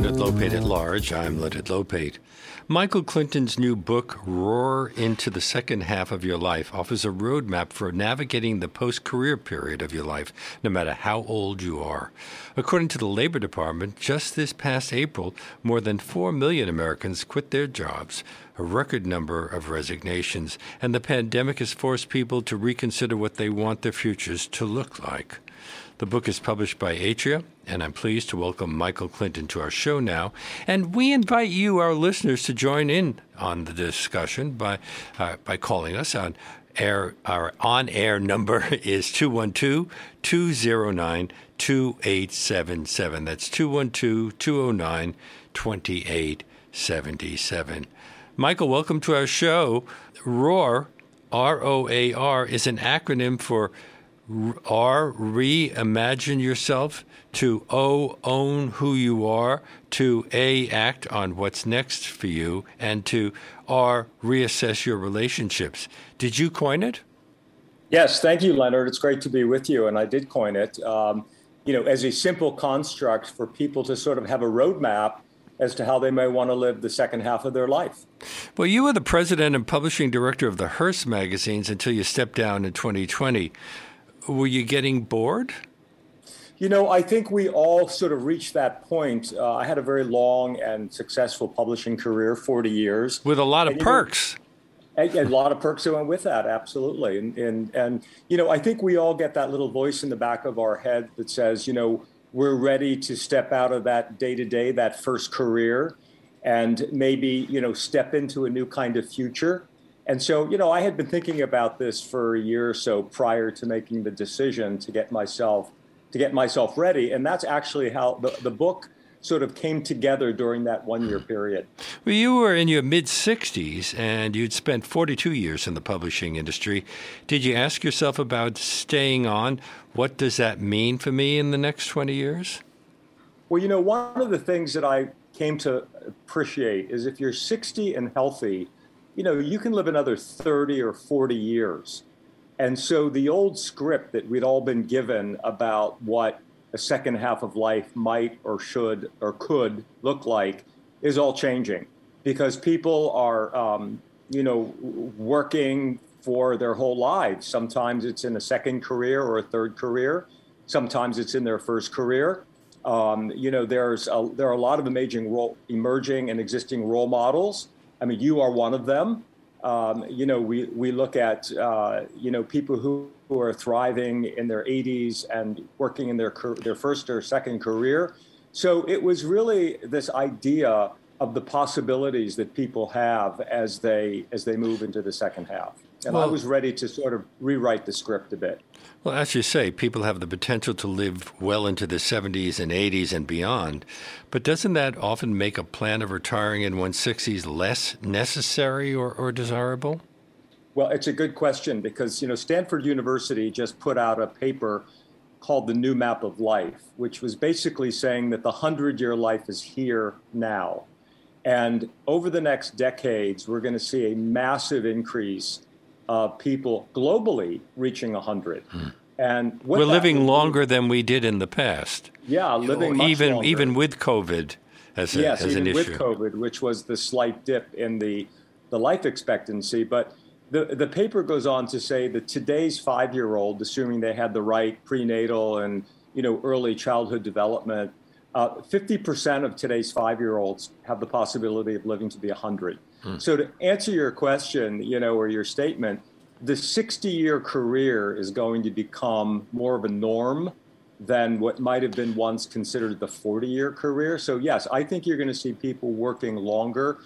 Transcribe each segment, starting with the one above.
Leonard Lopate at Large. I'm Leonard Lopate. Michael Clinton's new book, Roar into the Second Half of Your Life, offers a roadmap for navigating the post career period of your life, no matter how old you are. According to the Labor Department, just this past April, more than 4 million Americans quit their jobs, a record number of resignations, and the pandemic has forced people to reconsider what they want their futures to look like. The book is published by Atria, and I'm pleased to welcome Michael Clinton to our show now. And we invite you, our listeners, to join in on the discussion by uh, by calling us on air. Our on air number is 212 209 2877. That's 212 209 2877. Michael, welcome to our show. ROAR, R O A R, is an acronym for R, reimagine yourself, to O, own who you are, to A, act on what's next for you, and to R, reassess your relationships. Did you coin it? Yes, thank you, Leonard. It's great to be with you, and I did coin it. Um, you know, as a simple construct for people to sort of have a roadmap as to how they may want to live the second half of their life. Well, you were the president and publishing director of the Hearst magazines until you stepped down in 2020 were you getting bored? You know, I think we all sort of reached that point. Uh, I had a very long and successful publishing career, 40 years. With a lot of and, perks. Know, a, a, lot of perks that went with that, absolutely. And, and, and, you know, I think we all get that little voice in the back of our head that says, you know, we're ready to step out of that day to day, that first career, and maybe, you know, step into a new kind of future. And so, you know, I had been thinking about this for a year or so prior to making the decision to get myself to get myself ready. And that's actually how the, the book sort of came together during that one year period. Well, you were in your mid 60s and you'd spent 42 years in the publishing industry. Did you ask yourself about staying on? What does that mean for me in the next 20 years? Well, you know, one of the things that I came to appreciate is if you're 60 and healthy, you know, you can live another 30 or 40 years. And so the old script that we'd all been given about what a second half of life might or should or could look like is all changing because people are, um, you know, working for their whole lives. Sometimes it's in a second career or a third career. Sometimes it's in their first career. Um, you know, there's a, there are a lot of emerging role, emerging and existing role models I mean, you are one of them. Um, you know, we, we look at, uh, you know, people who, who are thriving in their 80s and working in their, their first or second career. So it was really this idea of the possibilities that people have as they, as they move into the second half. And well, I was ready to sort of rewrite the script a bit. Well, as you say, people have the potential to live well into the 70s and 80s and beyond. But doesn't that often make a plan of retiring in one's 60s less necessary or, or desirable? Well, it's a good question because, you know, Stanford University just put out a paper called The New Map of Life, which was basically saying that the 100 year life is here now. And over the next decades, we're going to see a massive increase of people globally reaching 100. Hmm. And we're living longer than we did in the past. Yeah, living even longer. even with COVID as, a, yes, as even an with. COVID, which was the slight dip in the the life expectancy. But the the paper goes on to say that today's five year old, assuming they had the right prenatal and you know early childhood development, uh, 50% of today's five year olds have the possibility of living to be 100. Hmm. So to answer your question, you know, or your statement, the 60 year career is going to become more of a norm than what might have been once considered the 40 year career. So, yes, I think you're going to see people working longer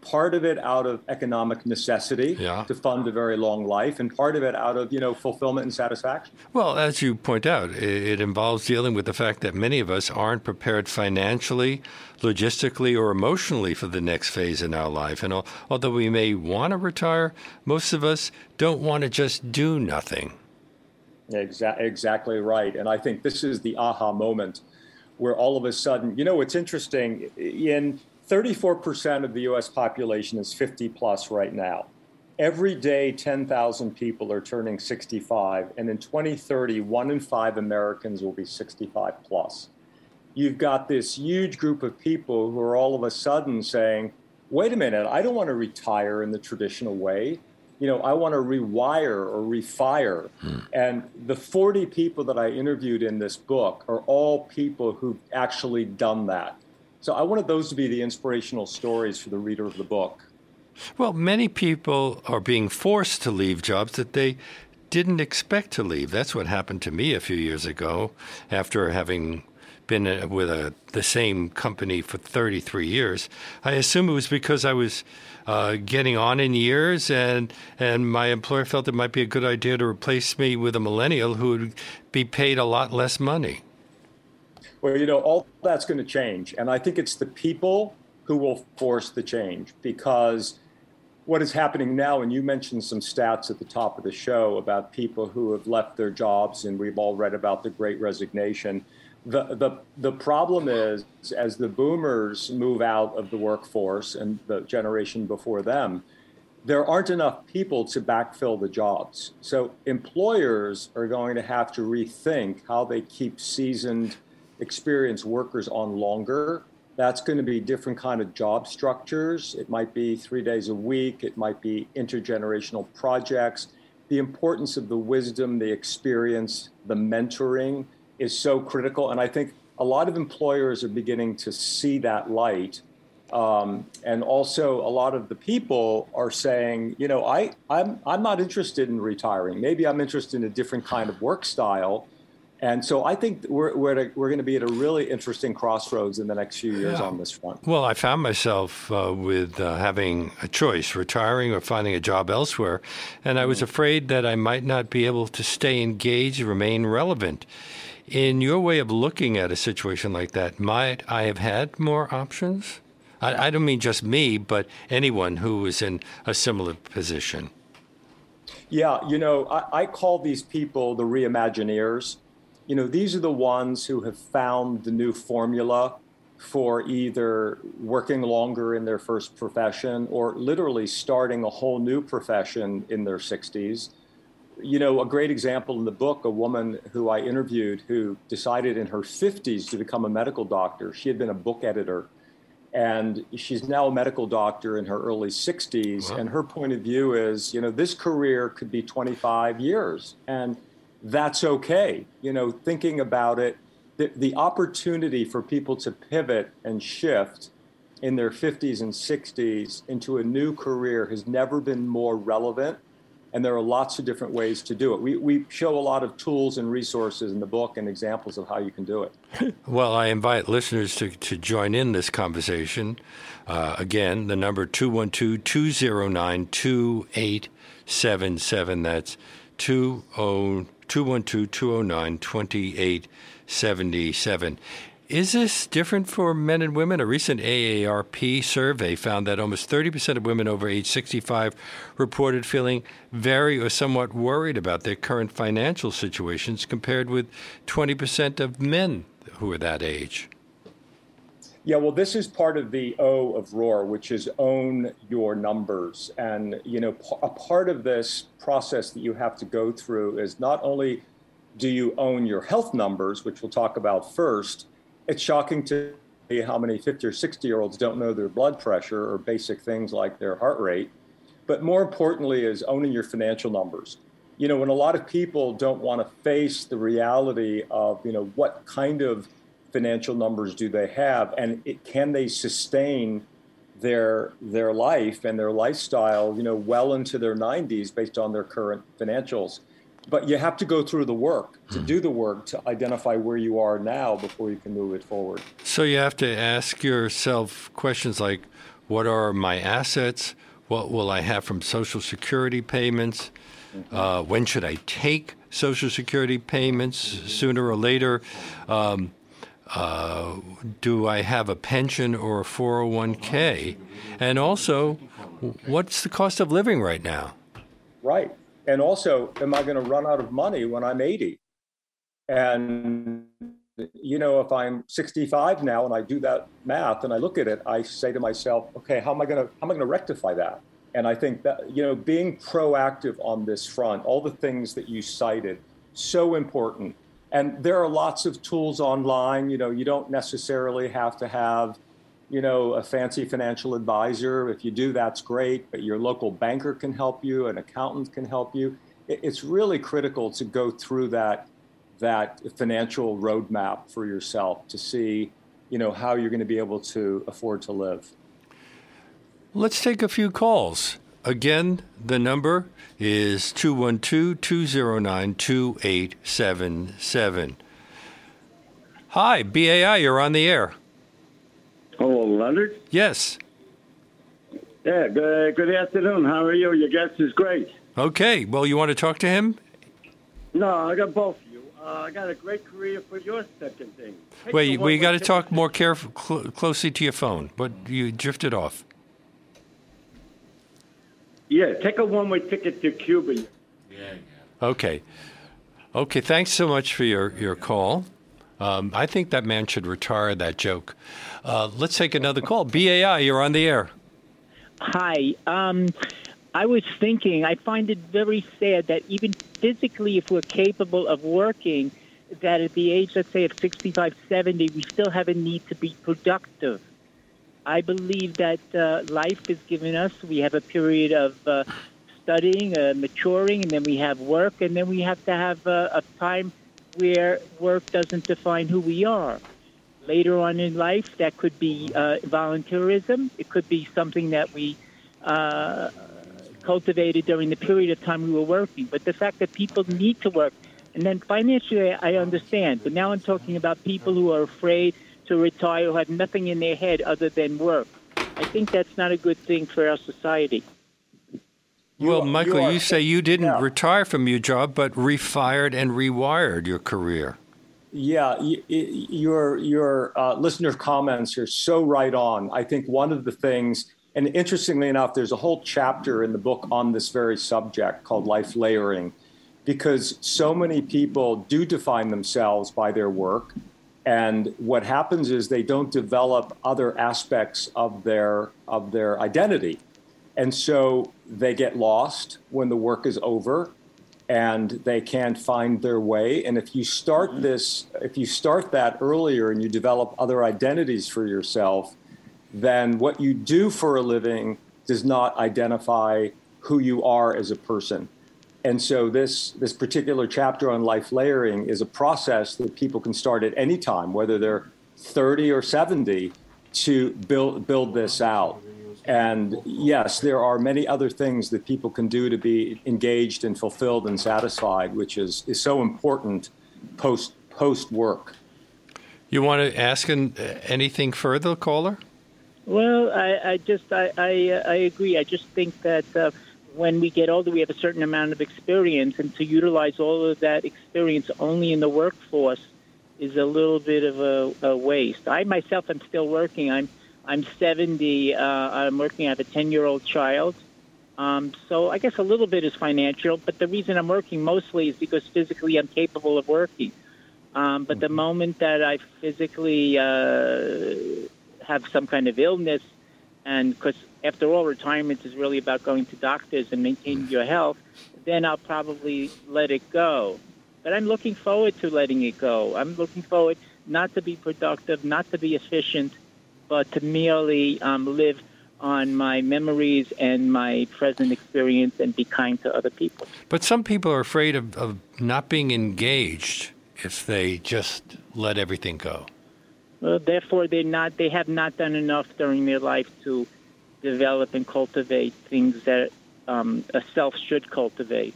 part of it out of economic necessity yeah. to fund a very long life and part of it out of you know fulfillment and satisfaction. Well as you point out it involves dealing with the fact that many of us aren't prepared financially logistically or emotionally for the next phase in our life. And although we may want to retire most of us don't want to just do nothing. Exa- exactly right. And i think this is the aha moment where all of a sudden you know it's interesting in 34% of the US population is 50 plus right now. Every day, 10,000 people are turning 65, and in 2030, one in five Americans will be 65 plus. you've got this huge group of people who are all of a sudden saying, wait a minute, I don't want to retire in the traditional way. You know, I want to rewire or refire. Hmm. And the 40 people that I interviewed in this book are all people who've actually done that. So I wanted those to be the inspirational stories for the reader of the book. Well, many people are being forced to leave jobs that they didn't expect to leave. That's what happened to me a few years ago after having been uh, with a, the same company for 33 years. I assume it was because I was uh, getting on in years, and and my employer felt it might be a good idea to replace me with a millennial who would be paid a lot less money. Well, you know, all that's going to change, and I think it's the people who will force the change because what is happening now, and you mentioned some stats at the top of the show about people who have left their jobs, and we've all read about the great resignation the, the, the problem is, as the boomers move out of the workforce and the generation before them, there aren't enough people to backfill the jobs. So employers are going to have to rethink how they keep seasoned, experienced workers on longer. That's going to be different kind of job structures. It might be three days a week. It might be intergenerational projects. The importance of the wisdom, the experience, the mentoring is so critical. And I think a lot of employers are beginning to see that light. Um, and also, a lot of the people are saying, you know, I, I'm, I'm not interested in retiring. Maybe I'm interested in a different kind of work style. And so I think we're, we're, a, we're going to be at a really interesting crossroads in the next few years yeah. on this front. Well, I found myself uh, with uh, having a choice, retiring or finding a job elsewhere. And I was mm-hmm. afraid that I might not be able to stay engaged, remain relevant. In your way of looking at a situation like that, might I have had more options? I, I don't mean just me, but anyone who is in a similar position. Yeah, you know, I, I, call these people the reimagineers. You know, these are the ones who have found the new formula for either working longer in their first profession or literally starting a whole new profession in their 60s you know, a great example in the book, a woman who I interviewed who decided in her 50s to become a medical doctor. She had been a book editor, and she's now a medical doctor in her early 60s. Wow. And her point of view is, you know, this career could be 25 years, and that's okay. You know, thinking about it, the, the opportunity for people to pivot and shift in their 50s and 60s into a new career has never been more relevant and there are lots of different ways to do it. We, we show a lot of tools and resources in the book and examples of how you can do it. Well, I invite listeners to, to join in this conversation. Uh, again, the number 212 209 2877. That's 212 209 2877. Is this different for men and women? A recent AARP survey found that almost 30% of women over age 65 reported feeling very or somewhat worried about their current financial situations, compared with 20% of men who are that age. Yeah, well, this is part of the O of ROAR, which is own your numbers. And, you know, a part of this process that you have to go through is not only do you own your health numbers, which we'll talk about first, it's shocking to me how many 50 or 60 year olds don't know their blood pressure or basic things like their heart rate. But more importantly, is owning your financial numbers. You know, when a lot of people don't want to face the reality of, you know, what kind of financial numbers do they have and it, can they sustain their their life and their lifestyle, you know, well into their 90s based on their current financials but you have to go through the work to do the work to identify where you are now before you can move it forward. So you have to ask yourself questions like what are my assets? What will I have from Social Security payments? Mm-hmm. Uh, when should I take Social Security payments sooner or later? Um, uh, do I have a pension or a 401k? And also, what's the cost of living right now? Right. And also, am I going to run out of money when I'm 80? And, you know, if I'm 65 now and I do that math and I look at it, I say to myself, okay, how am I going to, how am I going to rectify that? And I think that, you know, being proactive on this front, all the things that you cited, so important. And there are lots of tools online. You know, you don't necessarily have to have, you know, a fancy financial advisor. If you do, that's great. But your local banker can help you, an accountant can help you. It's really critical to go through that that financial roadmap for yourself to see, you know, how you're going to be able to afford to live. Let's take a few calls. Again, the number is 212 209 2877. Hi, BAI, you're on the air. Hello, Leonard? Yes. Yeah, good, good afternoon. How are you? Your guest is great. Okay, well, you want to talk to him? No, I got both of you. Uh, I got a great career for your second thing. Take Wait, we got to talk more careful, cl- closely to your phone, but you drifted off. Yeah, take a one-way ticket to Cuba. Yeah, yeah. Okay. Okay, thanks so much for your, your call. Um, I think that man should retire that joke. Uh, let's take another call. BAI, you're on the air. Hi. Um, I was thinking, I find it very sad that even physically, if we're capable of working, that at the age, let's say, of 65, 70, we still have a need to be productive. I believe that uh, life is given us. We have a period of uh, studying, uh, maturing, and then we have work, and then we have to have uh, a time where work doesn't define who we are. Later on in life, that could be uh, volunteerism. It could be something that we uh, cultivated during the period of time we were working. But the fact that people need to work, and then financially, I understand. But now I'm talking about people who are afraid to retire who have nothing in their head other than work. I think that's not a good thing for our society. Well, Michael, you, you say you didn't yeah. retire from your job, but refired and rewired your career. Yeah, your your uh, listener comments are so right on. I think one of the things, and interestingly enough, there's a whole chapter in the book on this very subject called life layering, because so many people do define themselves by their work, and what happens is they don't develop other aspects of their of their identity. And so they get lost when the work is over and they can't find their way. And if you start mm-hmm. this if you start that earlier and you develop other identities for yourself then what you do for a living does not identify who you are as a person and so this this particular chapter on life layering is a process that people can start at any time, whether they're 30 or 70, to build build this out. And yes, there are many other things that people can do to be engaged and fulfilled and satisfied, which is, is so important post post work. You want to ask an, anything further, caller? Well, I, I just I, I, I agree. I just think that. Uh, when we get older, we have a certain amount of experience, and to utilize all of that experience only in the workforce is a little bit of a, a waste. I myself am still working. I'm I'm 70. Uh, I'm working. I have a 10 year old child. Um, so I guess a little bit is financial, but the reason I'm working mostly is because physically I'm capable of working. Um, but the mm-hmm. moment that I physically uh, have some kind of illness, and because after all, retirement is really about going to doctors and maintaining your health, then I'll probably let it go. But I'm looking forward to letting it go. I'm looking forward not to be productive, not to be efficient, but to merely um, live on my memories and my present experience and be kind to other people. But some people are afraid of, of not being engaged if they just let everything go. Well, therefore, they're not. They have not done enough during their life to develop and cultivate things that um, a self should cultivate,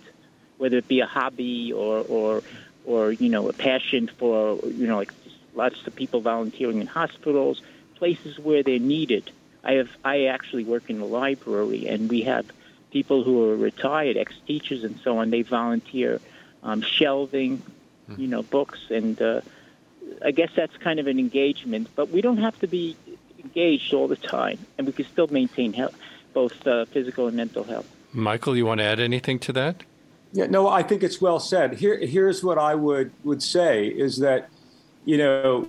whether it be a hobby or, or, or you know, a passion for, you know, like lots of people volunteering in hospitals, places where they're needed. I have I actually work in the library, and we have people who are retired, ex-teachers, and so on. They volunteer um, shelving, hmm. you know, books, and uh, I guess that's kind of an engagement. But we don't have to be engaged all the time, and we can still maintain health, both uh, physical and mental health. Michael, you want to add anything to that? Yeah, no, I think it's well said. Here, here's what I would would say is that, you know,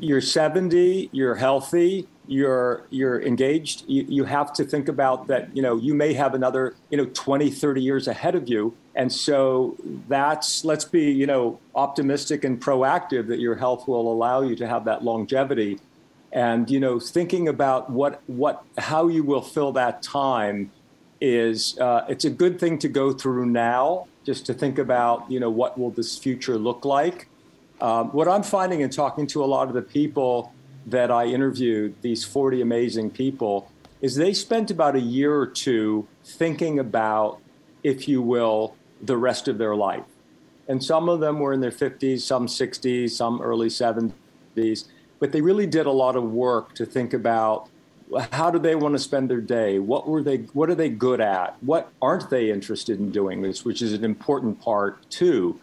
you're 70, you're healthy, you're you're engaged you, you have to think about that you know you may have another you know 20 30 years ahead of you. And so that's let's be you know optimistic and proactive that your health will allow you to have that longevity. And you know thinking about what what how you will fill that time is uh, it's a good thing to go through now just to think about you know what will this future look like. Um, what i'm finding in talking to a lot of the people that I interviewed, these 40 amazing people, is they spent about a year or two thinking about, if you will, the rest of their life. And some of them were in their 50s, some 60s, some early 70s, but they really did a lot of work to think about how do they want to spend their day? What were they what are they good at? What aren't they interested in doing this, which is an important part too.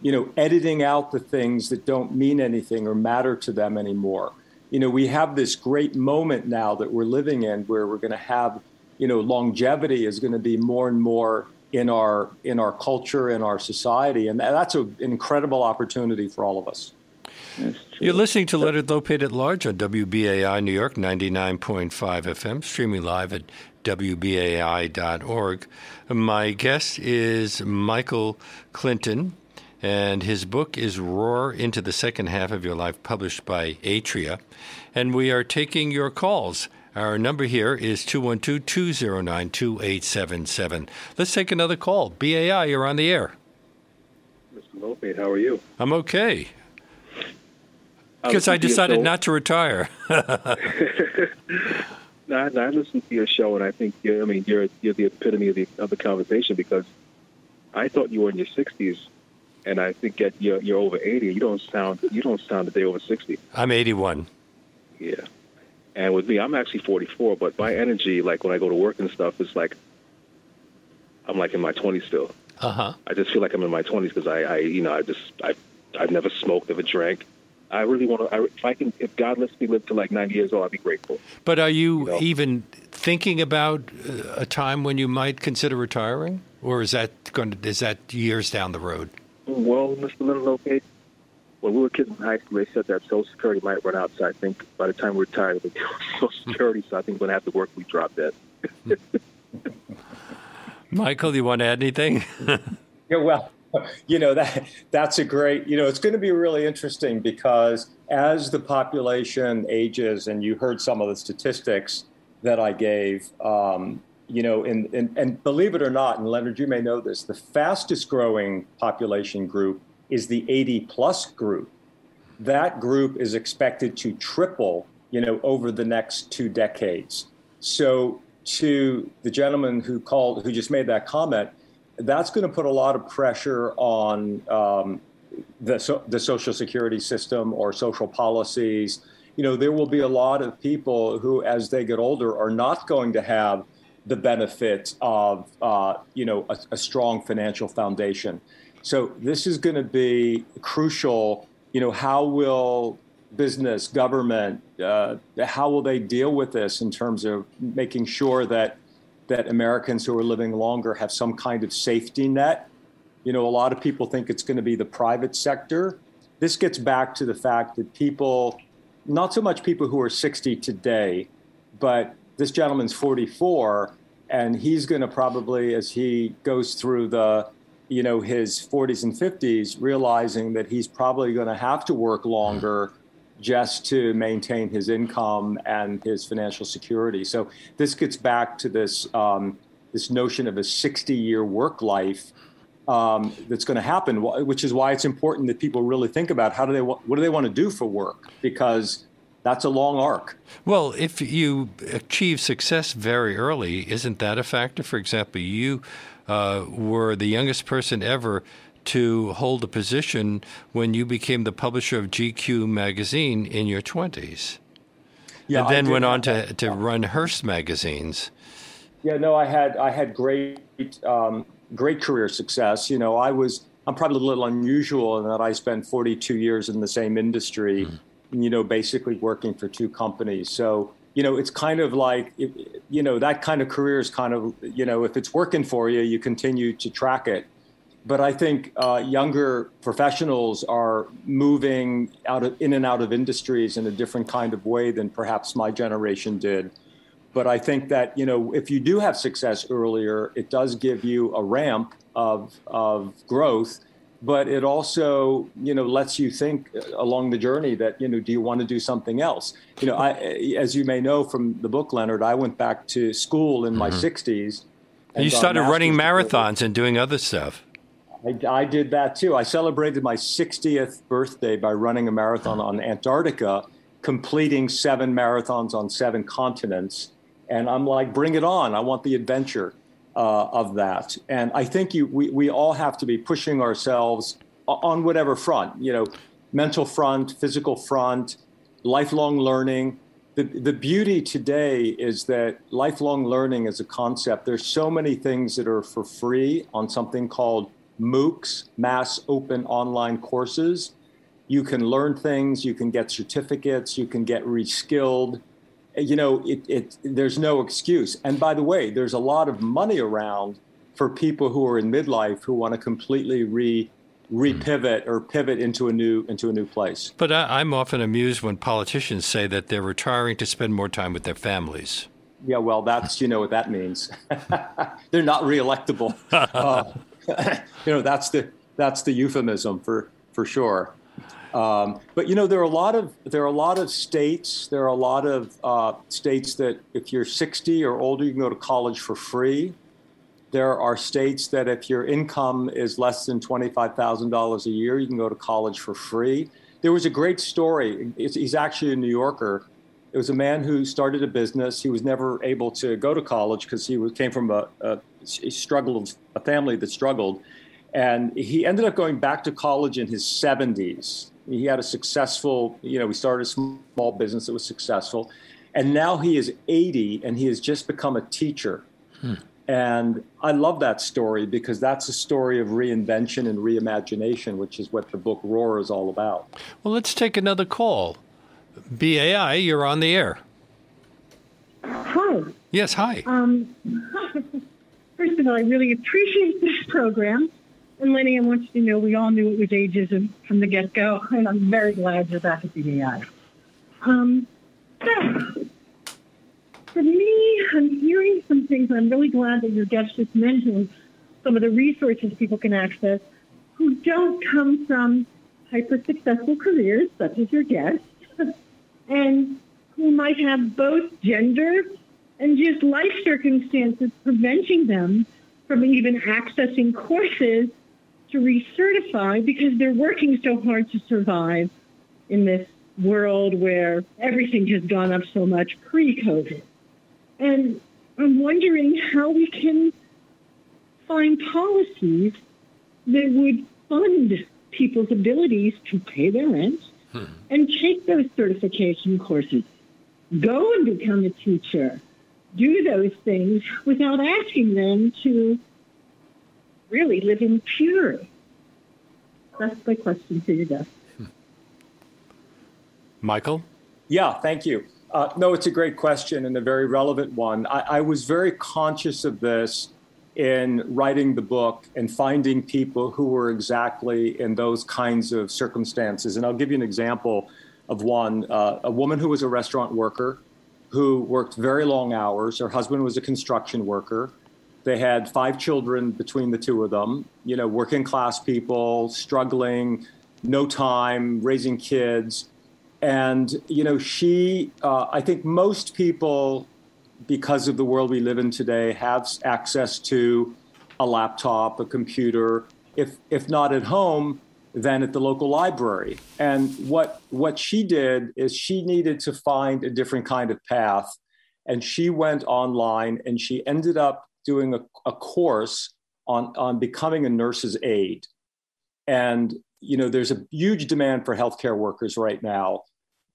You know, editing out the things that don't mean anything or matter to them anymore you know, we have this great moment now that we're living in where we're going to have, you know, longevity is going to be more and more in our in our culture in our society, and that's an incredible opportunity for all of us. You're listening to Leonard Lopate at Large on WBAI New York 99.5 FM, streaming live at WBAI.org. My guest is Michael Clinton, and his book is Roar into the Second Half of Your Life, published by Atria. And we are taking your calls. Our number here is 212 209 2877. Let's take another call. BAI, you're on the air. Mr. Lopate, how are you? I'm okay. Because I, I decided not to retire. I, I listened to your show, and I think you're, I mean you're you're the epitome of the of the conversation because I thought you were in your 60s and I think at you're, you're over 80. You don't sound you don't sound a day over 60. I'm 81. Yeah, and with me, I'm actually 44. But my energy, like when I go to work and stuff, is like I'm like in my 20s still. Uh huh. I just feel like I'm in my 20s because I, I, you know, I just I I've never smoked, never drank. I really want to. I, if I can, if God lets me live to like 90 years old, I'd be grateful. But are you, you know? even thinking about uh, a time when you might consider retiring, or is that going to, is that years down the road? Well, Mr. Leonard Lopate, when we were kids in high school, they said that Social Security might run out. So I think by the time we retire, we'll be Social Security. So I think we're going to have to work. We drop that. Michael, do you want to add anything? yeah, well, you know that that's a great. You know, it's going to be really interesting because as the population ages, and you heard some of the statistics that I gave. Um, you know, and, and, and believe it or not, and Leonard, you may know this, the fastest growing population group is the 80 plus group. That group is expected to triple, you know, over the next two decades. So to the gentleman who called, who just made that comment, that's going to put a lot of pressure on um, the, so, the social security system or social policies. You know, there will be a lot of people who, as they get older, are not going to have the benefit of uh, you know a, a, strong financial foundation. So this is going to be crucial. You know, how will business, government, uh, how will they deal with this in terms of making sure that that Americans who are living longer have some kind of safety net? You know, a lot of people think it's going to be the private sector. This gets back to the fact that people, not so much people who are 60 today, but this gentleman's 44 and he's going to probably as he goes through the you know his 40s and 50s realizing that he's probably going to have to work longer just to maintain his income and his financial security. So this gets back to this um, this notion of a 60 year work life um, that's going to happen which is why it's important that people really think about how do they what do they want to do for work? Because that's a long arc. Well, if you achieve success very early, isn't that a factor? For example, you uh, were the youngest person ever to hold a position when you became the publisher of GQ magazine in your 20s. Yeah, and then went on to, to run Hearst magazines. Yeah, no, I had I had great um, great career success. You know, I was I'm probably a little unusual in that I spent 42 years in the same industry. Mm you know, basically working for two companies. So, you know, it's kind of like, you know, that kind of career is kind of, you know, if it's working for you, you continue to track it. but I think uh, younger professionals are moving out of in and out of industries in a different kind of way than perhaps my generation did. But I think that you know if you do have success earlier, it does give you a ramp of of growth. But it also, you know, lets you think along the journey that, you know, do you want to do something else? You know, I, as you may know from the book, Leonard, I went back to school in my mm-hmm. 60s. you started running marathons and doing other stuff. I, I, did that too. I celebrated my 60th birthday by running a marathon on Antarctica, completing seven marathons on seven continents. And I'm like, bring it on. I want the adventure uh, of that. And I think you, we, we all have to be pushing ourselves on whatever front, you know, mental front, physical front, lifelong learning. The, the beauty today is that lifelong learning is a concept. There's so many things that are for free on something called MOOCs, mass open online courses. You can learn things, you can get certificates, you can get reskilled. You know, it, it, there's no excuse. And by the way, there's a lot of money around for people who are in midlife who want to completely re repivot or pivot into a new into a new place. But I, I'm often amused when politicians say that they're retiring to spend more time with their families. Yeah, well, that's you know what that means. they're not reelectable. Uh, you know, that's the that's the euphemism for for sure. Um, but you know, there are a lot of there are a lot of states. There are a lot of uh, states that if you're 60 or older, you can go to college for free. There are states that if your income is less than $25,000 a year, you can go to college for free. There was a great story. he's actually a New Yorker. It was a man who started a business. He was never able to go to college because he was, came from a, a he struggled, a family that struggled. And he ended up going back to college in his 70s. He had a successful, you know, he started a small business that was successful. And now he is 80 and he has just become a teacher. Hmm. And I love that story because that's a story of reinvention and reimagination, which is what the book Roar is all about. Well, let's take another call. BAI, you're on the air. Hi. Yes, hi. Um, First of all, I really appreciate this program. And Lenny, I want you to know we all knew it was ageism from the get go, and I'm very glad you're back at BAI. Um, so, for me, I'm hearing some things. And I'm really glad that your guest just mentioned some of the resources people can access who don't come from hyper successful careers, such as your guest, and who might have both gender and just life circumstances preventing them from even accessing courses to recertify because they're working so hard to survive in this world where everything has gone up so much pre COVID. And I'm wondering how we can find policies that would fund people's abilities to pay their rent hmm. and take those certification courses. Go and become a teacher do those things without asking them to really living pure? purity. That's my question to you, Jeff. Michael? Yeah, thank you. Uh, no, it's a great question and a very relevant one. I, I was very conscious of this in writing the book and finding people who were exactly in those kinds of circumstances. And I'll give you an example of one uh, a woman who was a restaurant worker who worked very long hours. Her husband was a construction worker. They had five children between the two of them, you know, working class people, struggling, no time, raising kids. And, you know, she, uh, I think most people, because of the world we live in today, have access to a laptop, a computer. If, if not at home, than at the local library. And what what she did is she needed to find a different kind of path, and she went online and she ended up doing a, a course on on becoming a nurse's aide. And you know, there's a huge demand for healthcare workers right now,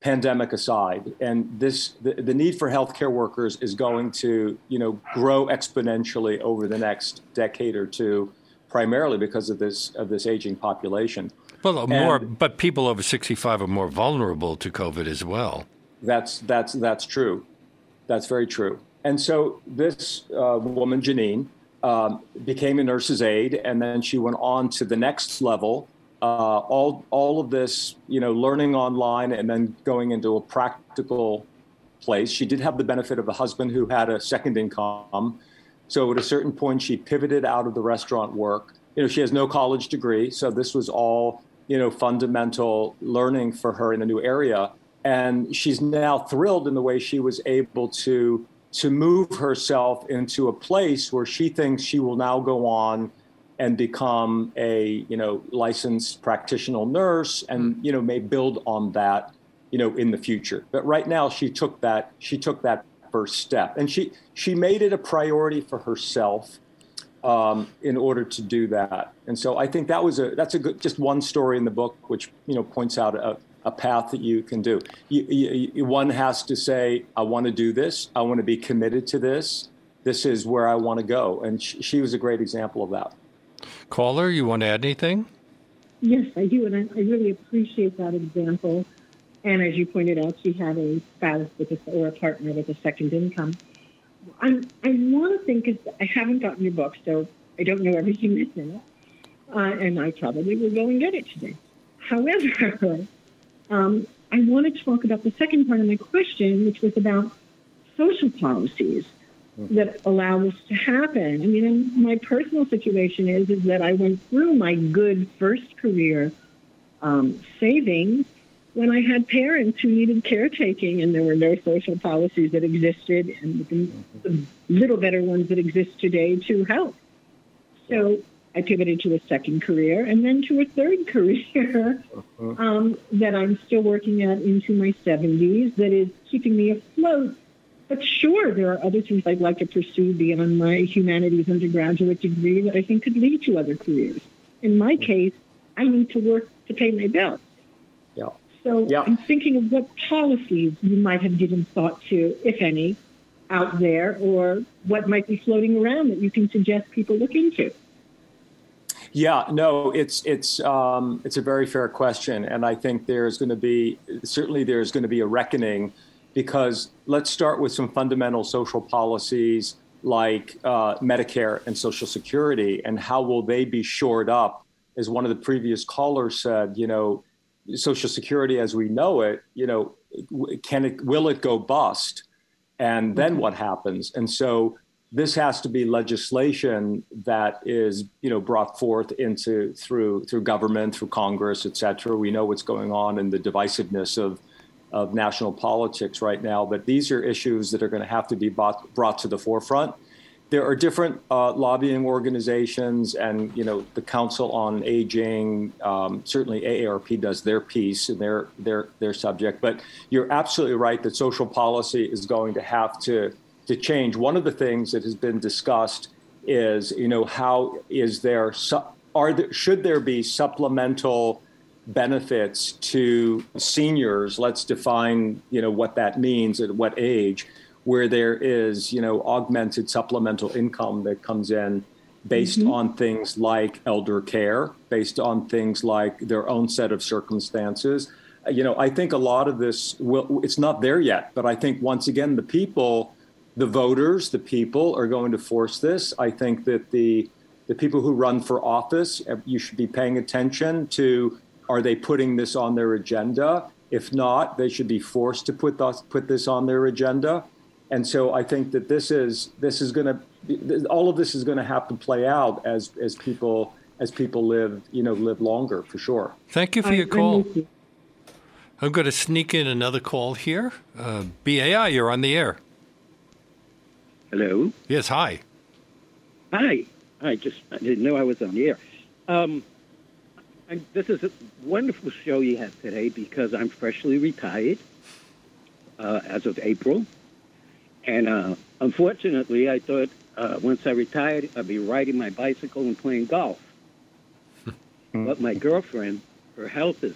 pandemic aside, and this the, the need for healthcare workers is going to you know grow exponentially over the next decade or two primarily because of this of this aging population. Well, and more, but people over sixty five are more vulnerable to COVID as well. That's that's that's true. That's very true. And so this uh, woman, Janine, um, became a nurse's aide, and then she went on to the next level. Uh, all all of this, you know, learning online and then going into a practical place. She did have the benefit of a husband who had a second income. So at a certain point, she pivoted out of the restaurant work. You know, she has no college degree, so this was all you know fundamental learning for her in a new area. And she's now thrilled in the way she was able to to move herself into a place where she thinks she will now go on and become a you know licensed practitioner nurse and hmm. you know may build on that you know in the future. But right now she took that she took that first step. And she she made it a priority for herself um, in order to do that. And so i think that was a that's a good just one story in the book which you know points out a, a path that you can do you, you, one has to say i want to do this i want to be committed to this this is where i want to go and she, she was a great example of that Caller, you want to add anything? Yes, I do, and I, I really appreciate that example. And as you pointed out, she had a spouse with a, or a partner with a second income. i I want to think, because I haven't gotten your book, so I don't know everything that's in it. Uh, and I probably will go and get it today. However, um, I want to talk about the second part of my question, which was about social policies that allow this to happen. I mean, my personal situation is is that I went through my good first career um, savings when I had parents who needed caretaking, and there were no social policies that existed, and the, the little better ones that exist today to help. So I pivoted to a second career, and then to a third career uh-huh. um, that I'm still working at into my 70s. That is keeping me afloat but sure, there are other things I'd like to pursue beyond my humanities undergraduate degree that I think could lead to other careers. In my case, I need to work to pay my bills. Yeah. So yeah. I'm thinking of what policies you might have given thought to, if any, out there, or what might be floating around that you can suggest people look into. Yeah, no, it's it's um, it's a very fair question, and I think there's going to be certainly there's going to be a reckoning because let's start with some fundamental social policies like uh, Medicare and Social Security, and how will they be shored up? As one of the previous callers said, you know, Social Security as we know it, you know, can it will it go bust, and then mm-hmm. what happens? And so this has to be legislation that is you know brought forth into through through government through congress et cetera we know what's going on in the divisiveness of of national politics right now, but these are issues that are going to have to be brought, brought to the forefront. There are different uh, lobbying organizations, and you know the Council on Aging. Um, certainly, AARP does their piece and their their their subject. But you're absolutely right that social policy is going to have to to change. One of the things that has been discussed is you know how is there are there should there be supplemental benefits to seniors let's define you know what that means at what age where there is you know augmented supplemental income that comes in based mm-hmm. on things like elder care based on things like their own set of circumstances you know i think a lot of this will it's not there yet but i think once again the people the voters the people are going to force this i think that the the people who run for office you should be paying attention to are they putting this on their agenda? If not, they should be forced to put this, put this on their agenda. And so I think that this is this is going to all of this is going to have to play out as as people as people live you know live longer for sure. Thank you for your call. I'm going to sneak in another call here. Uh, BAI, you're on the air. Hello. Yes. Hi. Hi. I just I didn't know I was on the air. Um, and this is a wonderful show you have today because I'm freshly retired uh, as of April. And uh, unfortunately, I thought uh, once I retired, I'd be riding my bicycle and playing golf. but my girlfriend, her health is,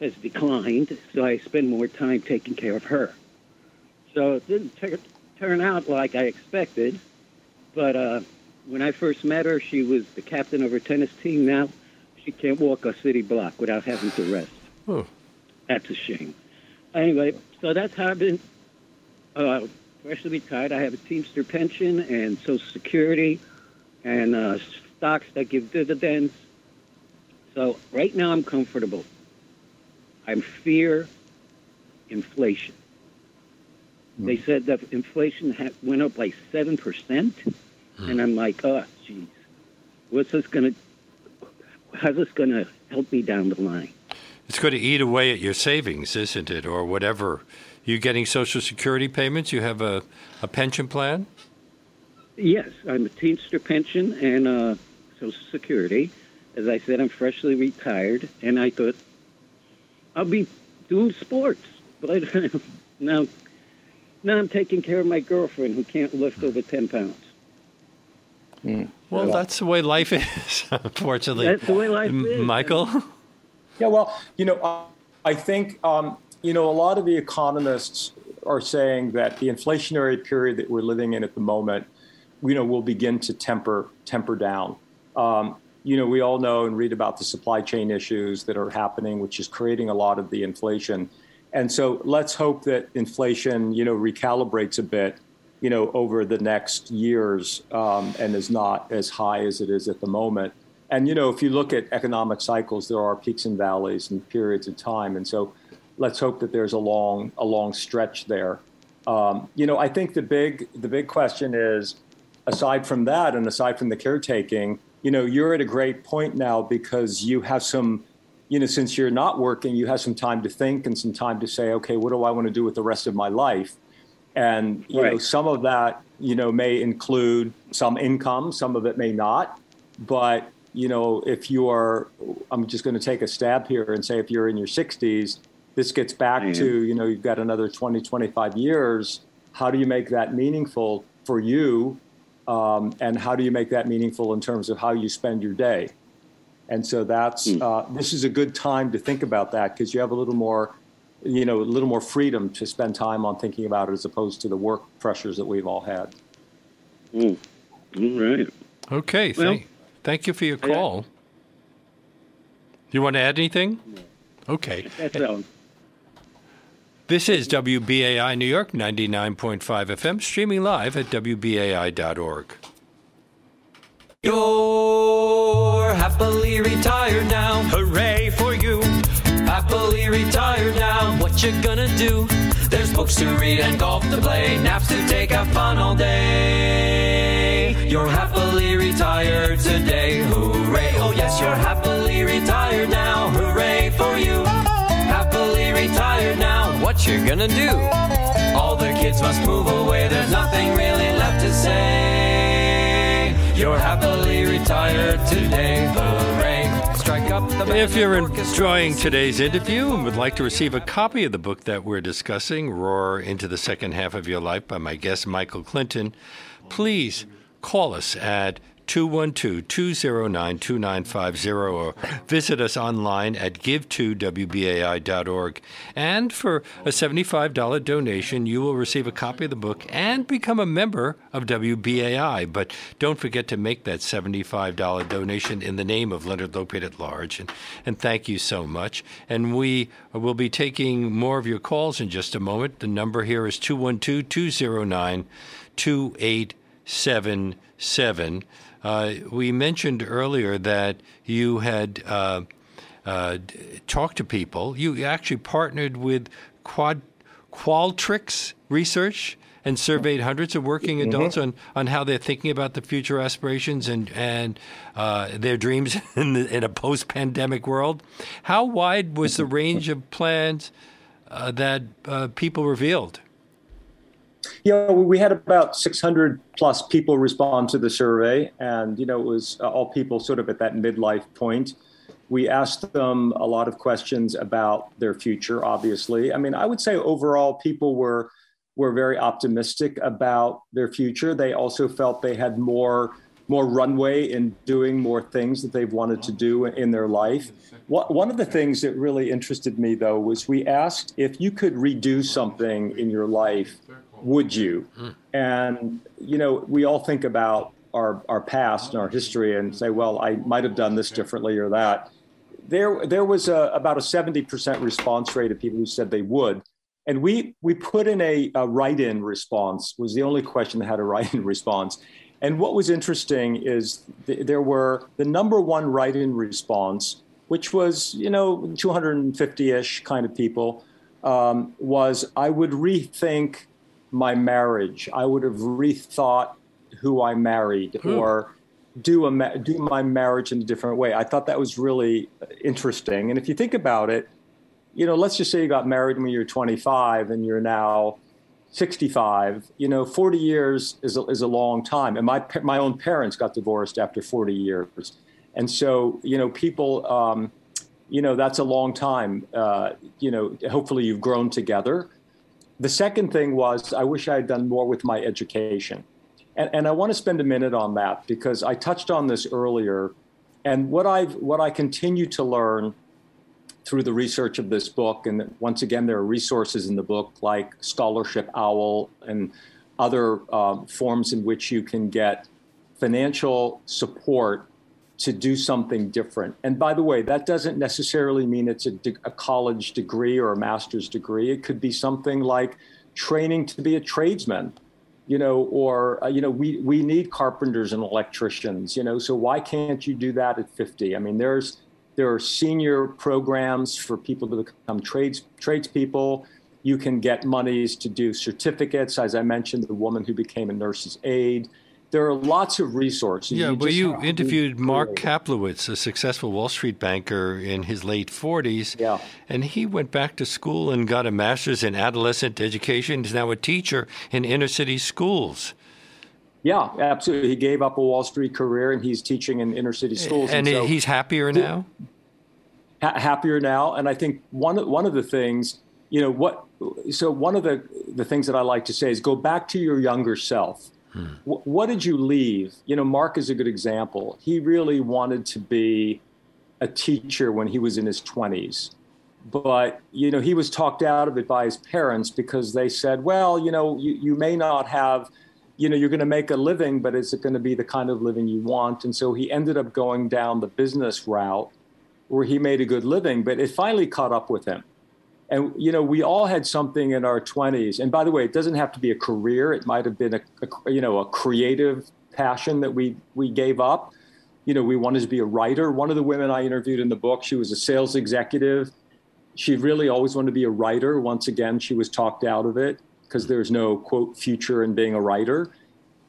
has declined, so I spend more time taking care of her. So it didn't t- turn out like I expected, but uh, when I first met her, she was the captain of her tennis team. Now she can't walk a city block without having to rest. Oh. That's a shame. Anyway, so that's how I've been uh, freshly retired. I have a Teamster pension and Social Security and uh, stocks that give dividends. So right now I'm comfortable. I fear inflation. Hmm. They said that inflation ha- went up by 7%. And I'm like, oh, geez, what's this going to, how's this going to help me down the line? It's going to eat away at your savings, isn't it? Or whatever. You getting Social Security payments? You have a, a pension plan? Yes, I'm a Teamster pension and uh, Social Security. As I said, I'm freshly retired, and I thought I'll be doing sports. But now, now I'm taking care of my girlfriend who can't lift over 10 pounds. Well, that's the way life is, unfortunately. That's the way life M- is. Michael? Yeah, well, you know, uh, I think, um, you know, a lot of the economists are saying that the inflationary period that we're living in at the moment, you know, will begin to temper temper down. Um, you know, we all know and read about the supply chain issues that are happening, which is creating a lot of the inflation. And so let's hope that inflation, you know, recalibrates a bit, you know, over the next years um, and is not as high as it is at the moment. And you know, if you look at economic cycles, there are peaks and valleys and periods of time. And so, let's hope that there's a long a long stretch there. Um, you know, I think the big the big question is, aside from that, and aside from the caretaking, you know, you're at a great point now because you have some, you know, since you're not working, you have some time to think and some time to say, okay, what do I want to do with the rest of my life? And you know, some of that, you know, may include some income, some of it may not. But you know, if you are, I'm just going to take a stab here and say, if you're in your 60s, this gets back am. to, you know, you've got another 20, 25 years. How do you make that meaningful for you? Um, and how do you make that meaningful in terms of how you spend your day? And so that's Hmm. uh, this is a good time to think about that because you have a little more, you know, a little more freedom to spend time on thinking about it as opposed to the work pressures that we've all had. Mm. All right. Okay, Well- thank, thank you for your call. You want to add anything? Okay. That's all. This is WBAI New York 99.5 FM, streaming live at WBAI.org. You're happily retired now. Hooray for you. Happily retired now. What you gonna do? There's books to read and golf to play, naps to take, have fun all day. You're happily retired today. Hooray. Oh, yes, you're happily retired now. Hooray for you. Happily retired now. What you gonna do? All the kids must move away. There's nothing really left to say. You're happily retired today. Hooray. Strike up the If you're enjoying today's interview and would like to receive a copy of the book that we're discussing, Roar into the Second Half of Your Life by my guest, Michael Clinton, please call us at 212 209 2950 or visit us online at give2wbai.org. And for a $75 donation, you will receive a copy of the book and become a member of WBAI. But don't forget to make that $75 donation in the name of Leonard Lopate at large. And, and thank you so much. And we will be taking more of your calls in just a moment. The number here is 212 209 2877. Uh, we mentioned earlier that you had uh, uh, talked to people. You actually partnered with Quad, Qualtrics Research and surveyed hundreds of working adults on, on how they're thinking about the future aspirations and and uh, their dreams in, the, in a post pandemic world. How wide was the range of plans uh, that uh, people revealed? Yeah, we had about 600 plus people respond to the survey, and you know it was uh, all people sort of at that midlife point. We asked them a lot of questions about their future. Obviously, I mean, I would say overall people were were very optimistic about their future. They also felt they had more more runway in doing more things that they've wanted to do in their life. One of the things that really interested me, though, was we asked if you could redo something in your life, would you? And you know, we all think about our our past and our history and say, well, I might have done this differently or that. There, there was a, about a 70% response rate of people who said they would. And we we put in a, a write-in response. Was the only question that had a write-in response. And what was interesting is th- there were the number one write-in response, which was you know 250ish kind of people, um, was I would rethink my marriage. I would have rethought who I married Hmm. or do a ma- do my marriage in a different way. I thought that was really interesting. And if you think about it, you know, let's just say you got married when you were 25 and you're now 65. You know, 40 years is a, is a long time. And my my own parents got divorced after 40 years, and so you know, people. Um, you know that's a long time. Uh, you know, hopefully you've grown together. The second thing was I wish I had done more with my education. And, and I want to spend a minute on that because I touched on this earlier. And what I've what I continue to learn through the research of this book, and once again, there are resources in the book like Scholarship Owl and other um, forms in which you can get financial support to do something different. And by the way, that doesn't necessarily mean it's a, de- a college degree or a master's degree. It could be something like training to be a tradesman you know, or uh, you know, we we need carpenters and electricians, you know, so why can't you do that at 50? I mean, there's there are senior programs for people to become trades tradespeople. You can get monies to do certificates, as I mentioned, the woman who became a nurse's aide. There are lots of resources. Yeah, well, you to be interviewed Mark. Kaplowitz, a successful Wall Street banker in his late 40s. Yeah. And he went back to school and got a master's in adolescent education. He's now a teacher in inner city schools. Yeah, absolutely. He gave up a Wall Street career and he's teaching in inner city schools. and so- he's happier now? ha- happier now. And I think one one of the things, you know, what so one of the the things that I like to say is go back to your younger self. Wh- what did you leave? You know, Mark is a good example. He really wanted to be a teacher when he was in his 20s. But, you know, he was talked out of it by his parents because they said, well, you know, you, you may not have, you know, you're going to make a living, but is it going to be the kind of living you want? And so he ended up going down the business route where he made a good living, but it finally caught up with him. And you know, we all had something in our 20s. And by the way, it doesn't have to be a career. It might have been a, a you know a creative passion that we we gave up. You know, we wanted to be a writer. One of the women I interviewed in the book, she was a sales executive. She really always wanted to be a writer. Once again, she was talked out of it because there's no quote future in being a writer.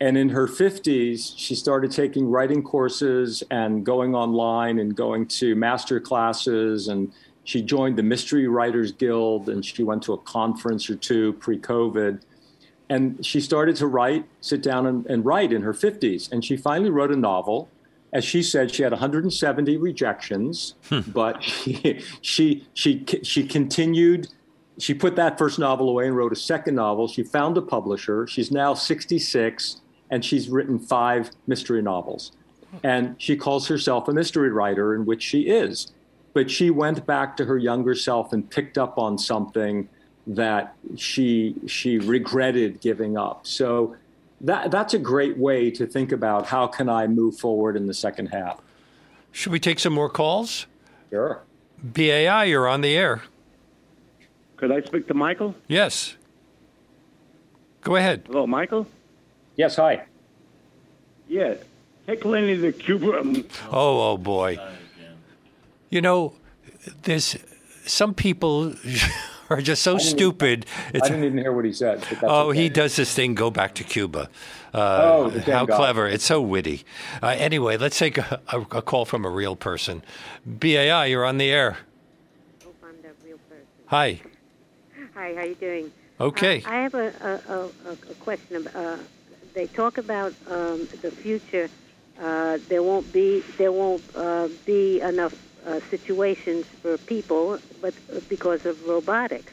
And in her 50s, she started taking writing courses and going online and going to master classes. And she joined the Mystery Writers Guild and she went to a conference or two pre COVID. And she started to write, sit down and, and write in her 50s. And she finally wrote a novel. As she said, she had 170 rejections, hmm. but she, she, she, she continued she put that first novel away and wrote a second novel. She found a publisher. She's now 66 and she's written five mystery novels. Hmm. And she calls herself a mystery writer, in which she is. But she went back to her younger self and picked up on something that she she regretted giving up. So that that's a great way to think about how can I move forward in the second half. Should we take some more calls? Sure. BAI, you're on the air. Could I speak to Michael? Yes. Go ahead. Hello, Michael? Yes, hi. Yeah. Take Lenny to Cuba. Um, Oh, oh boy. You know, there's some people are just so stupid. I It's, didn't even hear what he said. But that's oh, okay. he does this thing, go back to Cuba. Uh, Oh, how guy. clever. It's so witty. Uh, anyway, let's take a, a, a call from a real person. BAI, you're on the air. Hope I'm that real person. Hi. Hi, how you doing? Okay. Uh, I have a, a, a, a a question. Uh, they talk about um, the future. Uh, there won't be there won't uh, be enough uh, situations for people, but because of robotics.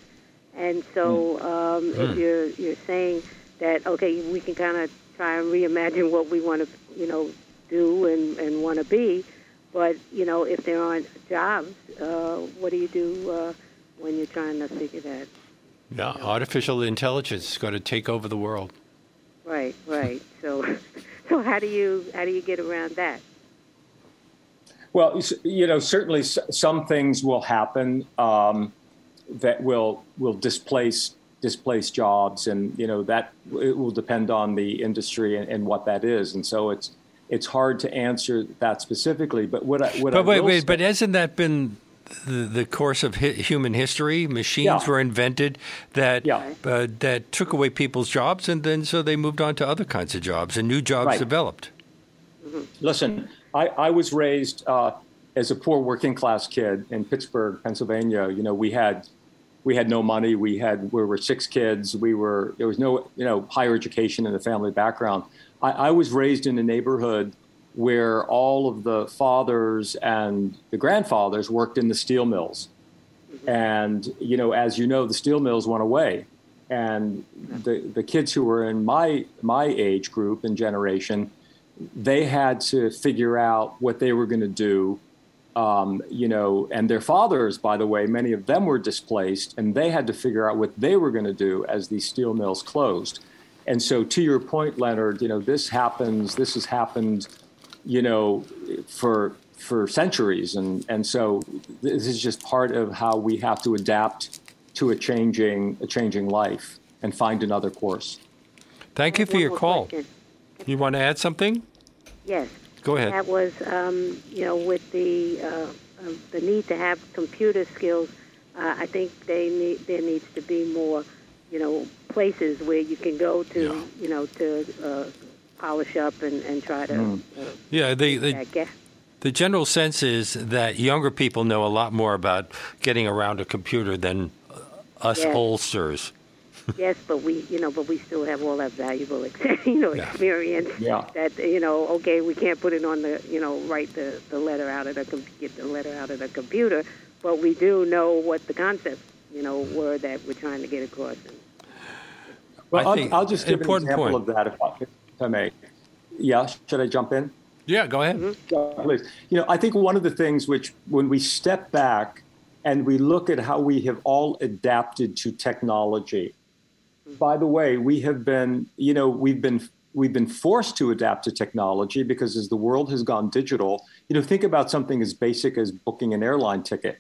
And so, um, if you're you're saying that okay, we can kind of try and reimagine what we want to you know do and, and want to be, but you know if there aren't jobs, uh, what do you do uh, when you're trying to figure that? Yeah, artificial intelligence is going to take over the world. Right, right. So, so how do you how do you get around that? Well, you know, certainly some things will happen. Um, that will will displace displace jobs, and you know that it will depend on the industry and, and what that is, and so it's it's hard to answer that specifically. But what I what but I wait, wait, say- but hasn't that been the, the course of hi- human history? Machines Yeah. were invented that Yeah. uh, that took away people's jobs, and then so they moved on to other kinds of jobs, and new jobs Right. developed. Listen, I, I was raised uh, as a poor working class kid in Pittsburgh, Pennsylvania. You know, we had we had no money. We had we were six kids. We were there was no you know higher education in the family background. I, I was raised in a neighborhood where all of the fathers and the grandfathers worked in the steel mills. And you know, as you know, the steel mills went away, and the the kids who were in my my age group and generation, they had to figure out what they were going to do. Um, you know, and their fathers, by the way, many of them were displaced, and they had to figure out what they were going to do as these steel mills closed. And so, to your point, Leonard, you know, this happens. This has happened, you know, for for centuries, and and so this is just part of how we have to adapt to a changing a changing life and find another course. Thank you for your call. question. You want to add something? Yes. Go ahead. That was, um, you know, with the uh, uh, the need to have computer skills. Uh, I think they need there needs to be more, you know, places where you can go to, Yeah. you know, to uh, polish up and, and try to Mm. uh, Yeah, the, the that gap. The general sense is that younger people know a lot more about getting around a computer than uh, us Yeah. oldsters. Yes, but we, you know, but we still have all that valuable, ex- you know, Yeah. experience. Yeah. That you know, okay, we can't put it on the, you know, write the, the letter out of the com- get the letter out of the computer, but we do know what the concepts, you know, were that we're trying to get across. And Well, I I'll, I'll just give an important example point. of that if I, if I may. Yeah, should I jump in? Yeah, go ahead. Mm-hmm. Yeah, please. You know, I think one of the things which, when we step back and we look at how we have all adapted to technology, by the way, we have been, you know, we've been we've been forced to adapt to technology because as the world has gone digital, you know, think about something as basic as booking an airline ticket,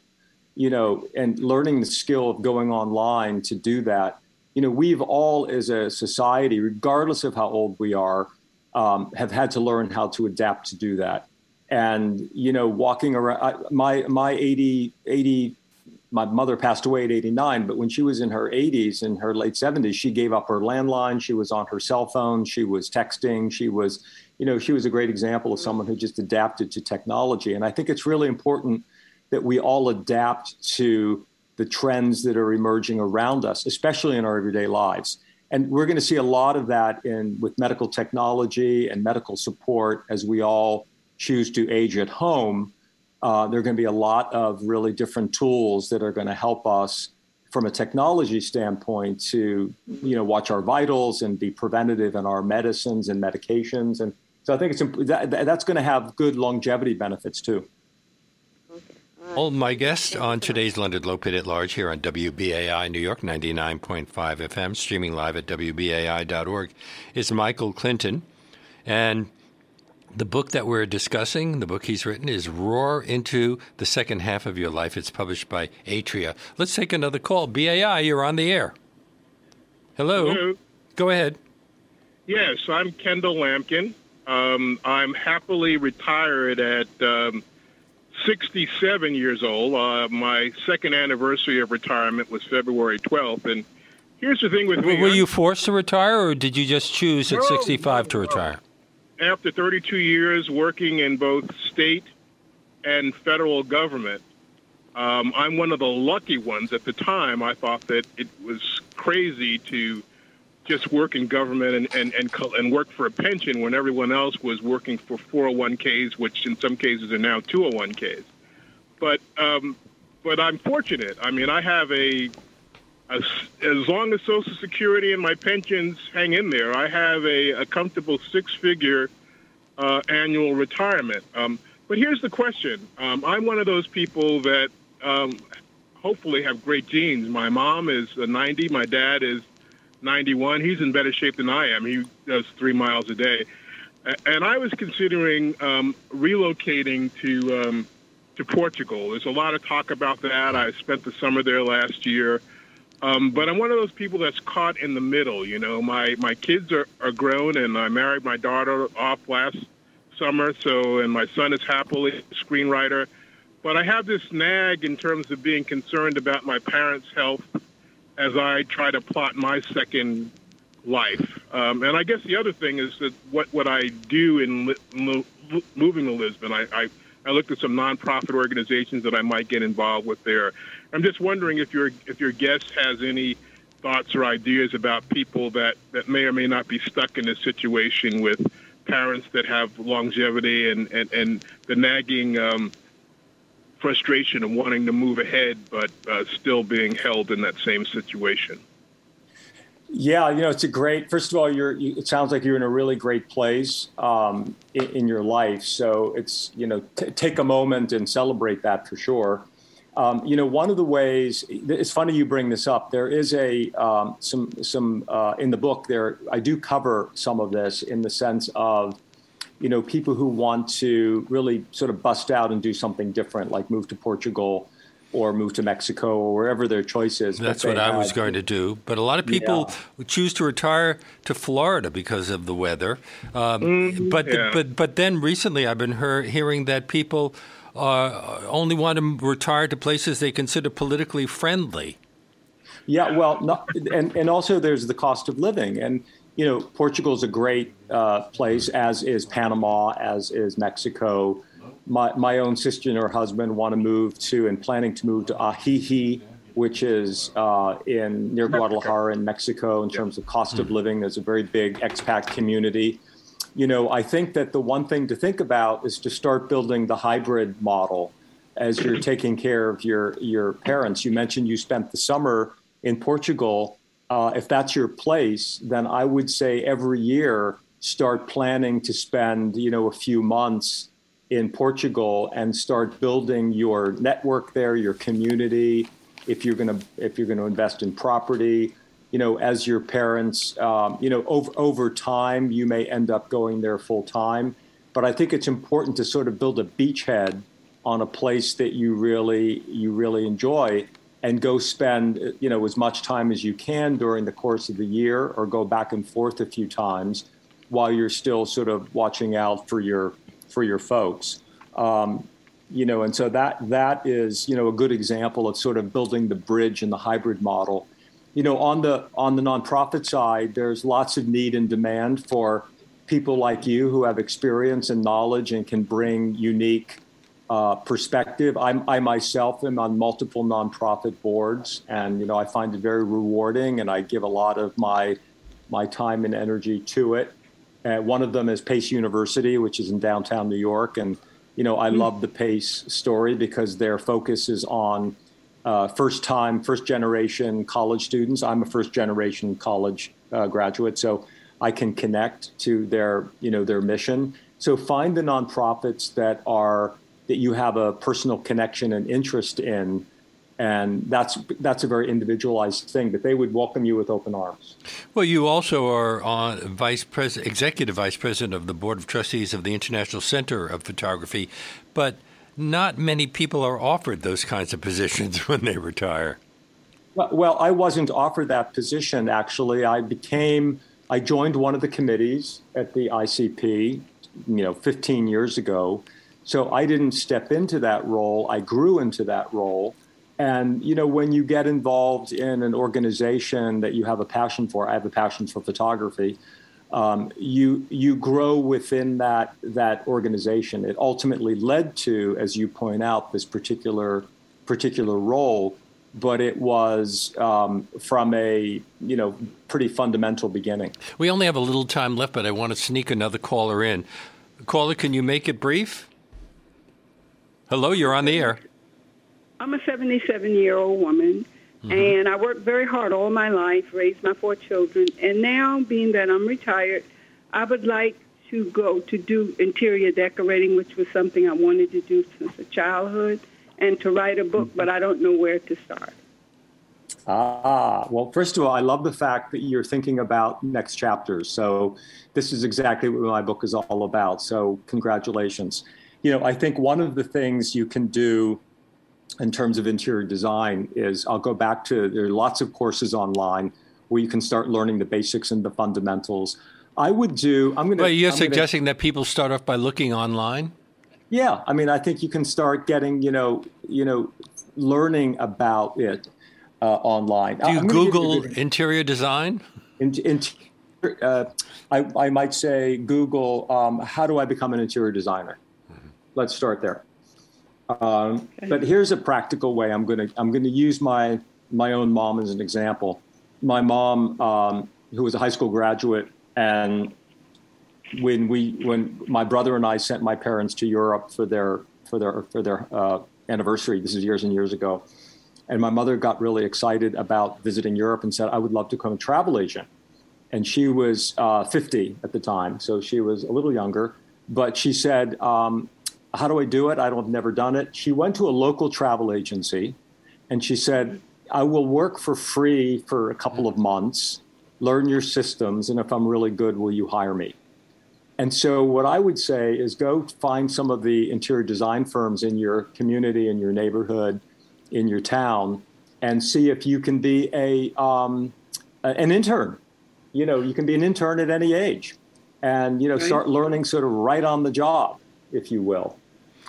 you know, and learning the skill of going online to do that. You know, we've all as a society, regardless of how old we are, um, have had to learn how to adapt to do that. And you know, walking around, I, my my 80, 80 my mother passed away at 89, but when she was in her 80s, and her late 70s, she gave up her landline. She was on her cell phone. She was texting. She was, you know, she was a great example of someone who just adapted to technology. And I think it's really important that we all adapt to the trends that are emerging around us, especially in our everyday lives. And we're going to see a lot of that in with medical technology and medical support as we all choose to age at home uh, there are going to be a lot of really different tools that are going to help us from a technology standpoint to you know watch our vitals and be preventative in our medicines and medications. And so i think it's imp- that, that's going to have good longevity benefits too. Well, my guest on today's Leonard Lopate at Large here on WBAI New York 99.5 FM, streaming live at WBAI.org, is Michael Clinton. And the book that we're discussing, the book he's written, is Roar into the Second Half of Your Life. It's published by Atria. Let's take another call. BAI, you're on the air. Hello. Hello. Go ahead. Yes, I'm Kendall Lampkin. Um, I'm happily retired at um, 67 years old. Uh, my second anniversary of retirement was February 12th. And here's the thing with me. Were you forced to retire, or did you just choose at No, 65 to retire? After 32 years working in both state and federal government, um, I'm one of the lucky ones. At the time, I thought that it was crazy to just work in government and, and, and, and work for a pension when everyone else was working for 401ks, which in some cases are now 201ks. But um, but I'm fortunate. I mean, I have a as, as long as Social Security and my pensions hang in there, I have a, a comfortable six-figure uh, annual retirement. Um, but here's the question: um, I'm one of those people that um, hopefully have great genes. My mom is uh, 90. My dad is 91. He's in better shape than I am. He does three miles a day, and I was considering um, relocating to um, to Portugal. There's a lot of talk about that. I spent the summer there last year. Um, but I'm one of those people that's caught in the middle. You know, my my kids are, are grown, and I married my daughter off last summer. So, and my son is happily a screenwriter. But I have this nag in terms of being concerned about my parents' health as I try to plot my second life. Um, and I guess the other thing is that what what I do in li- moving to Lisbon, I, I I looked at some nonprofit organizations that I might get involved with there. I'm just wondering if your if your guest has any thoughts or ideas about people that, that may or may not be stuck in this situation with parents that have longevity and, and, and the nagging um, frustration of wanting to move ahead but uh, still being held in that same situation. Yeah, you know, it's a great. First of all, you're. You, it sounds like you're in a really great place um, in, in, your life. So it's you know, t- take a moment and celebrate that for sure. Um, you know, one of the ways. It's funny you bring this up. There is a um, some some uh, in the book. There, I do cover some of this in the sense of, you know, people who want to really sort of bust out and do something different, like move to Portugal or move to Mexico or wherever their choice is. That's what I was going to do. But a lot of people yeah. choose to retire to Florida because of the weather. Um, mm-hmm. But yeah. but but then recently, I've been hear, hearing that people uh, only want to retire to places they consider politically friendly. Yeah, well, not, and and also there's the cost of living, and you know Portugal is a great uh, place, as is Panama, as is Mexico my, my own sister and her husband want to move to and planning to move to Ajijic, which is uh, in near Guadalajara in Mexico in terms of cost of hmm. living. There's a very big expat community. You know, I think that the one thing to think about is to start building the hybrid model as you're taking care of your your parents. You mentioned you spent the summer in Portugal. Uh, if that's your place, then I would say every year start planning to spend you know a few months in Portugal and start building your network there, your community. If you're to if you're to invest in property, you know, as your parents, um, you know, over over time, you may end up going there full time. But I think it's important to sort of build a beachhead on a place that you really you really enjoy and go spend you know as much time as you can during the course of the year or go back and forth a few times while you're still sort of watching out for your for your folks. Um, you know, and so that that is you know a good example of sort of building the bridge in the hybrid model. You know, on the on the nonprofit side, there's lots of need and demand for people like you who have experience and knowledge and can bring unique uh, perspective. I'm, I myself am on multiple nonprofit boards, and you know I find it very rewarding, and I give a lot of my my time and energy to it. Uh, one of them is Pace University, which is in downtown New York. And, you know, I mm love the Pace story because their focus is on uh, first time, first generation college students. I'm a first generation college uh, graduate, so I can connect to their, you know, their mission. So find the nonprofits that are that you have a personal connection and interest in and that's that's a very individualized thing. But they would welcome you with open arms. Well, you also are on vice president, executive vice president of the board of trustees of the International Center of Photography, but not many people are offered those kinds of positions when they retire. Well, I wasn't offered that position. Actually, I became I joined one of the committees at the ICP, you know, 15 years ago. So I didn't step into that role. I grew into that role. And you know, when you get involved in an organization that you have a passion for, I have a passion for photography. Um, you you grow within that that organization. It ultimately led to, as you point out, this particular particular role, but it was um, from a you know pretty fundamental beginning. We only have a little time left, but I want to sneak another caller in. Caller, can you make it brief? Hello, you're on the air. I'm a 77 year old woman, mm-hmm. and I worked very hard all my life, raised my four children, and now, being that I'm retired, I would like to go to do interior decorating, which was something I wanted to do since a childhood, and to write a book, mm-hmm. but I don't know where to start. Ah, well, first of all, I love the fact that you're thinking about next chapters. So, this is exactly what my book is all about. So, congratulations. you know, I think one of the things you can do in terms of interior design is I'll go back to there are lots of courses online where you can start learning the basics and the fundamentals. I would do. I'm going to. But you're I'm suggesting gonna, that people start off by looking online. Yeah, I mean, I think you can start getting, you know, you know, learning about it uh, online. Do you I'm Google you- interior design? in, in, uh, I, I might say Google, um, how do I become an interior designer? Let's start there. Um, But here's a practical way. I'm gonna I'm gonna use my my own mom as an example. My mom, um, who was a high school graduate, and when we when my brother and I sent my parents to Europe for their for their for their uh, anniversary. This is years and years ago, and my mother got really excited about visiting Europe and said, "I would love to become a travel agent." And she was uh, 50 at the time, so she was a little younger. But she said, um, "How do I do it? I don't have never done it." She went to a local travel agency, and she said, "I will work for free for a couple of months, learn your systems, and if I'm really good, will you hire me?" And so, what I would say is go find some of the interior design firms in your community, in your neighborhood, in your town, and see if you can be a um, a- an intern. You know, you can be an intern at any age, and you know, start learning sort of right on the job, if you will.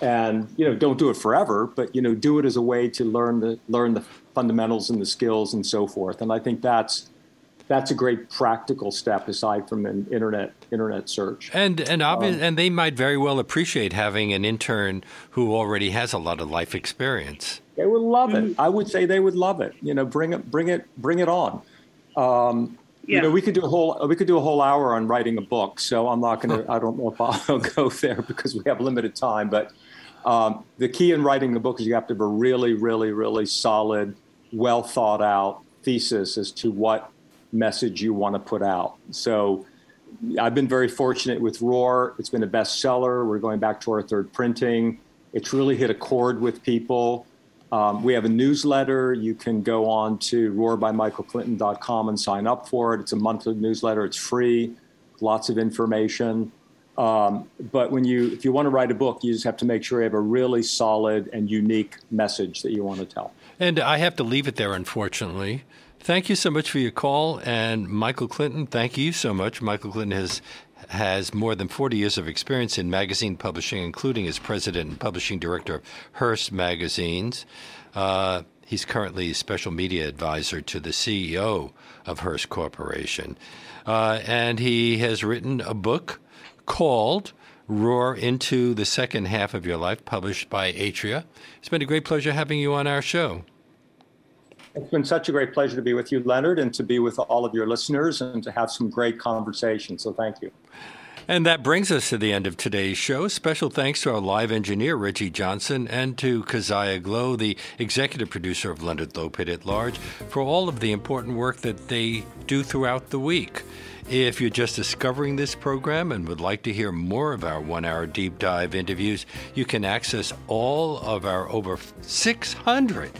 And you know, don't do it forever, but you know, do it as a way to learn the learn the fundamentals and the skills and so forth. And I think that's that's a great practical step aside from an internet internet search. And and Um, and they might very well appreciate having an intern who already has a lot of life experience. They would love it. I would say they would love it. You know, bring it, bring it, bring it on. Um, You know, we could do a whole we could do a whole hour on writing a book. So I'm not going to. I don't know if I'll go there because we have limited time. But um, the key in writing the book is you have to have a really, really, really solid, well thought out thesis as to what message you want to put out. So I've been very fortunate with Roar. It's been a bestseller. We're going back to our third printing. It's really hit a chord with people. Um, we have a newsletter. You can go on to roarbymichaelclinton.com and sign up for it. It's a monthly newsletter. It's free, lots of information. Um, but when you, if you want to write a book, you just have to make sure you have a really solid and unique message that you want to tell. And I have to leave it there, unfortunately. Thank you so much for your call. And Michael Clinton, thank you so much. Michael Clinton has has more than 40 years of experience in magazine publishing, including as president and publishing director of Hearst Magazines. Uh, he's currently special media advisor to the CEO of Hearst Corporation. Uh, and he has written a book called Roar into the Second Half of Your Life, published by Atria. It's been a great pleasure having you on our show. It's been such a great pleasure to be with you, Leonard, and to be with all of your listeners and to have some great conversation. So thank you. And that brings us to the end of today's show. Special thanks to our live engineer, Reggie Johnson, and to Keziah Glow, the executive producer of Leonard Lopate at Large, for all of the important work that they do throughout the week. If you're just discovering this program and would like to hear more of our one hour deep dive interviews, you can access all of our over 600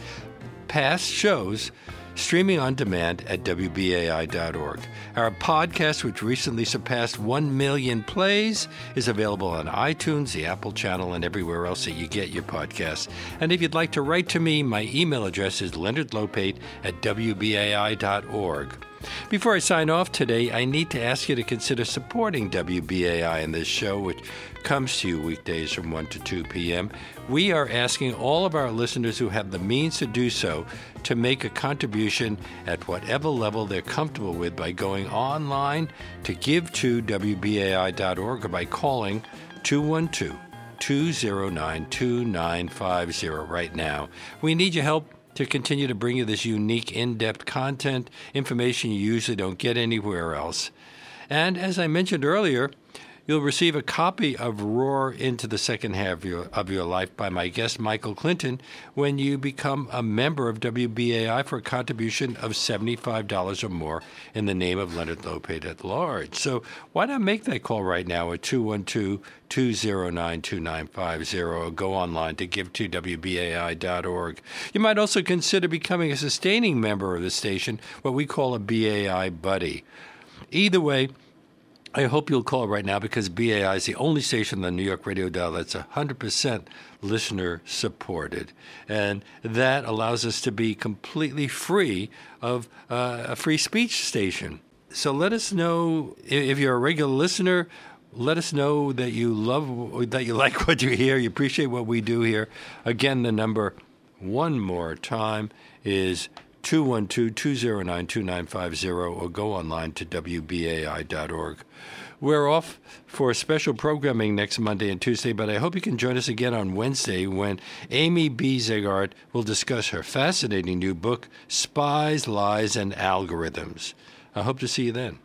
past shows streaming on demand at WBAI.org. Our podcast, which recently surpassed 1 million plays, is available on iTunes, the Apple channel, and everywhere else that you get your podcasts. And if you'd like to write to me, my email address is leonardlopate at WBAI.org. Before I sign off today, I need to ask you to consider supporting WBAI in this show, which comes to you weekdays from 1 to 2 p.m. We are asking all of our listeners who have the means to do so to make a contribution at whatever level they're comfortable with by going online to give to WBAI.org or by calling 212 209 2950 right now. We need your help to continue to bring you this unique, in depth content, information you usually don't get anywhere else. And as I mentioned earlier, you'll receive a copy of Roar into the Second Half of your, of your Life by my guest, Michael Clinton, when you become a member of WBAI for a contribution of $75 or more in the name of Leonard Lopate at large. So why not make that call right now at 212 209 2950 or go online to give to WBAI.org. You might also consider becoming a sustaining member of the station, what we call a BAI buddy. Either way, I hope you'll call right now because BAI is the only station on the New York radio dial that's 100% listener supported. And that allows us to be completely free of uh, a free speech station. So let us know if you're a regular listener. Let us know that you love, that you like what you hear, you appreciate what we do here. Again, the number one more time is 212 209 2950 or go online to WBAI.org. We're off for special programming next Monday and Tuesday, but I hope you can join us again on Wednesday when Amy B. Zegart will discuss her fascinating new book, Spies, Lies, and Algorithms. I hope to see you then.